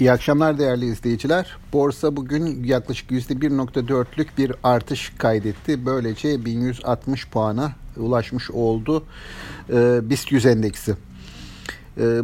İyi akşamlar değerli izleyiciler. Borsa bugün yaklaşık %1.4'lük bir artış kaydetti. Böylece 1160 puana ulaşmış oldu e, BIST 100 endeksi. E,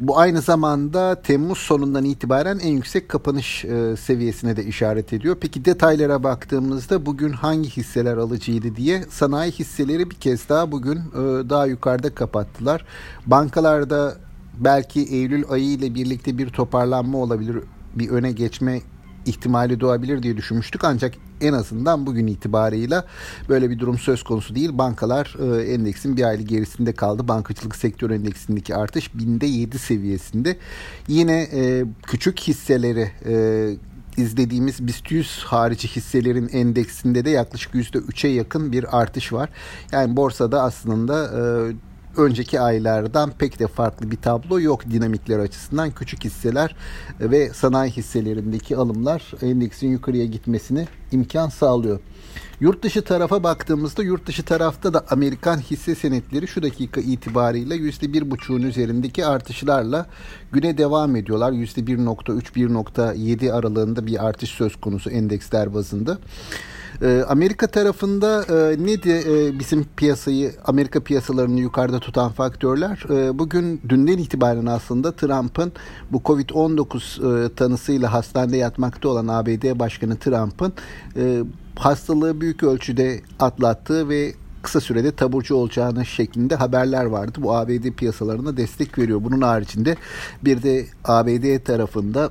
bu aynı zamanda Temmuz sonundan itibaren en yüksek kapanış e, seviyesine de işaret ediyor. Peki detaylara baktığımızda bugün hangi hisseler alıcıydı diye sanayi hisseleri bir kez daha bugün e, daha yukarıda kapattılar. Bankalarda belki Eylül ayı ile birlikte bir toparlanma olabilir, bir öne geçme ihtimali doğabilir diye düşünmüştük. Ancak en azından bugün itibarıyla böyle bir durum söz konusu değil. Bankalar e, endeksin bir aylık gerisinde kaldı. Bankacılık sektör endeksindeki artış binde 7 seviyesinde. Yine e, küçük hisseleri e, izlediğimiz BIST 100 harici hisselerin endeksinde de yaklaşık %3'e yakın bir artış var. Yani borsada aslında e, önceki aylardan pek de farklı bir tablo yok dinamikler açısından. Küçük hisseler ve sanayi hisselerindeki alımlar endeksin yukarıya gitmesini imkan sağlıyor. Yurt dışı tarafa baktığımızda yurt dışı tarafta da Amerikan hisse senetleri şu dakika itibariyle %1,5'un üzerindeki artışlarla güne devam ediyorlar. %1.3-1.7 aralığında bir artış söz konusu endeksler bazında. Ee, Amerika tarafında e, neydi e, bizim piyasayı, Amerika piyasalarını yukarıda tutan faktörler? E, bugün dünden itibaren aslında Trump'ın bu Covid-19 e, tanısıyla hastanede yatmakta olan ABD Başkanı Trump'ın hastalığı büyük ölçüde atlattığı ve kısa sürede taburcu olacağını şeklinde haberler vardı. Bu ABD piyasalarına destek veriyor. Bunun haricinde bir de ABD tarafında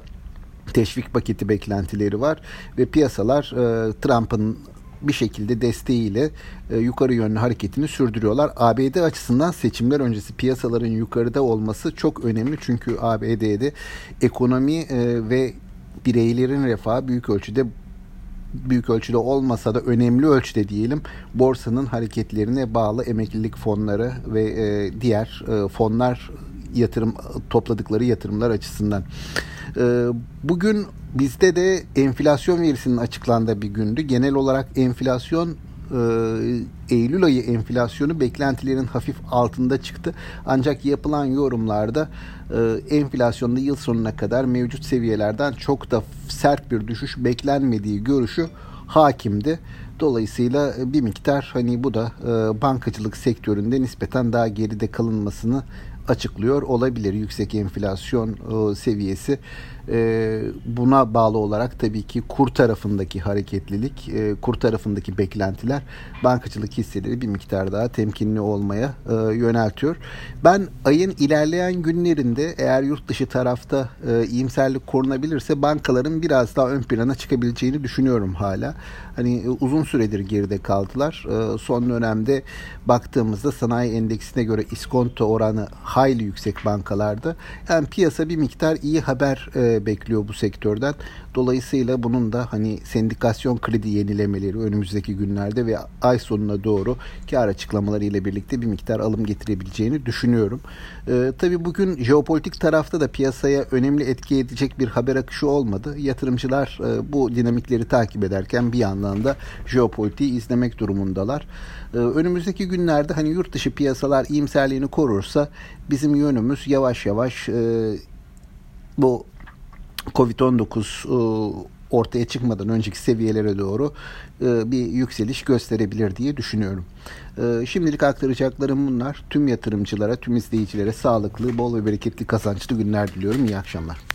teşvik paketi beklentileri var ve piyasalar e, Trump'ın bir şekilde desteğiyle e, yukarı yönlü hareketini sürdürüyorlar. ABD açısından seçimler öncesi piyasaların yukarıda olması çok önemli. Çünkü ABD'de ekonomi e, ve bireylerin refahı büyük ölçüde büyük ölçüde olmasa da önemli ölçüde diyelim borsanın hareketlerine bağlı emeklilik fonları ve e, diğer e, fonlar yatırım topladıkları yatırımlar açısından. Ee, bugün bizde de enflasyon verisinin açıklandığı bir gündü. Genel olarak enflasyon e, Eylül ayı enflasyonu beklentilerin hafif altında çıktı. Ancak yapılan yorumlarda e, enflasyonda yıl sonuna kadar mevcut seviyelerden çok da sert bir düşüş beklenmediği görüşü hakimdi. Dolayısıyla bir miktar hani bu da e, bankacılık sektöründe nispeten daha geride kalınmasını açıklıyor olabilir yüksek enflasyon e, seviyesi. E, buna bağlı olarak tabii ki kur tarafındaki hareketlilik, e, kur tarafındaki beklentiler bankacılık hisseleri bir miktar daha temkinli olmaya yöneltiyor. Ben ayın ilerleyen günlerinde eğer yurt dışı tarafta e, iyimserlik korunabilirse bankaların biraz daha ön plana çıkabileceğini düşünüyorum hala. Hani uzun süredir geride kaldılar. Son dönemde baktığımızda sanayi endeksine göre iskonto oranı hayli yüksek bankalarda. Yani piyasa bir miktar iyi haber e, bekliyor bu sektörden. Dolayısıyla bunun da hani sendikasyon kredi yenilemeleri önümüzdeki günlerde ve ay sonuna doğru kar açıklamaları ile birlikte bir miktar alım getirebileceğini düşünüyorum. Ee, tabii bugün jeopolitik tarafta da piyasaya önemli etki edecek bir haber akışı olmadı. Yatırımcılar e, bu dinamikleri takip ederken bir yandan da jeopolitiği izlemek durumundalar. Ee, önümüzdeki günlerde hani yurt dışı piyasalar iyimserliğini korursa bizim yönümüz yavaş yavaş e, bu Covid-19 e, ortaya çıkmadan önceki seviyelere doğru e, bir yükseliş gösterebilir diye düşünüyorum. E, şimdilik aktaracaklarım bunlar. Tüm yatırımcılara, tüm izleyicilere sağlıklı, bol ve bereketli kazançlı günler diliyorum. İyi akşamlar.